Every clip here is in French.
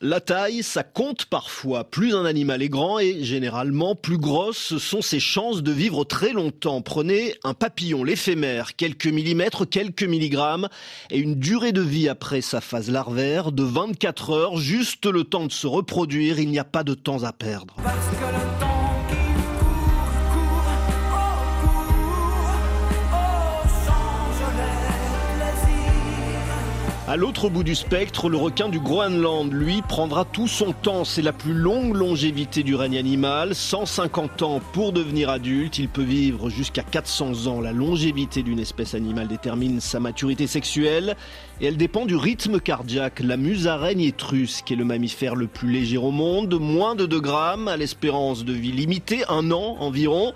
La taille, ça compte parfois. Plus un animal est grand et généralement plus grosses sont ses chances de vivre très longtemps. Prenez un papillon, l'éphémère, quelques millimètres, quelques milligrammes et une durée de vie après sa phase larvaire de 24 heures, juste le temps de se reproduire. Il n'y a pas de temps à perdre. À l'autre bout du spectre, le requin du Groenland, lui, prendra tout son temps. C'est la plus longue longévité du règne animal, 150 ans pour devenir adulte. Il peut vivre jusqu'à 400 ans. La longévité d'une espèce animale détermine sa maturité sexuelle et elle dépend du rythme cardiaque. La musaraigne étrusque est le mammifère le plus léger au monde, moins de 2 grammes, à l'espérance de vie limitée, un an environ.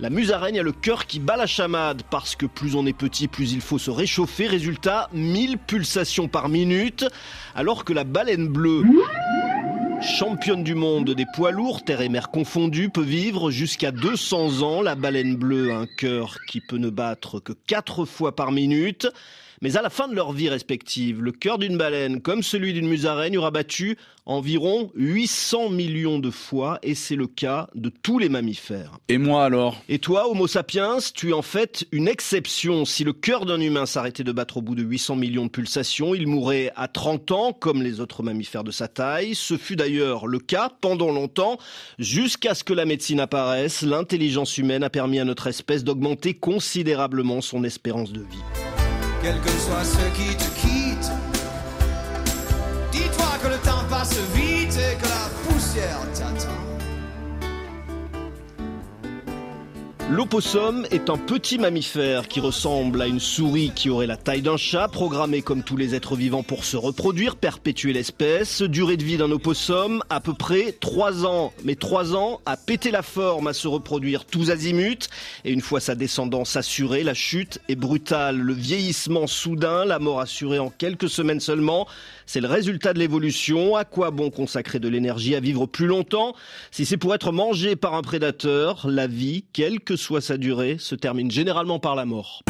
La musaraigne a le cœur qui bat la chamade parce que plus on est petit, plus il faut se réchauffer. Résultat, 1000 pulsations par minute. Alors que la baleine bleue, championne du monde des poids lourds, terre et mer confondus, peut vivre jusqu'à 200 ans. La baleine bleue a un cœur qui peut ne battre que 4 fois par minute. Mais à la fin de leur vie respective, le cœur d'une baleine, comme celui d'une musaraigne, aura battu environ 800 millions de fois, et c'est le cas de tous les mammifères. Et moi alors? Et toi, Homo sapiens, tu es en fait une exception. Si le cœur d'un humain s'arrêtait de battre au bout de 800 millions de pulsations, il mourrait à 30 ans, comme les autres mammifères de sa taille. Ce fut d'ailleurs le cas pendant longtemps, jusqu'à ce que la médecine apparaisse. L'intelligence humaine a permis à notre espèce d'augmenter considérablement son espérance de vie quel que soit ce qui te quitte. Dis-toi que le temps passe vite et que la poussière t'attend. L'opossum est un petit mammifère qui ressemble à une souris qui aurait la taille d'un chat, programmé comme tous les êtres vivants pour se reproduire, perpétuer l'espèce. Durée de vie d'un opossum, à peu près 3 ans. Mais 3 ans à péter la forme, à se reproduire tous azimuts. Et une fois sa descendance assurée, la chute est brutale. Le vieillissement soudain, la mort assurée en quelques semaines seulement, c'est le résultat de l'évolution. À quoi bon consacrer de l'énergie à vivre plus longtemps? Si c'est pour être mangé par un prédateur, la vie, quelle soit sa durée, se termine généralement par la mort.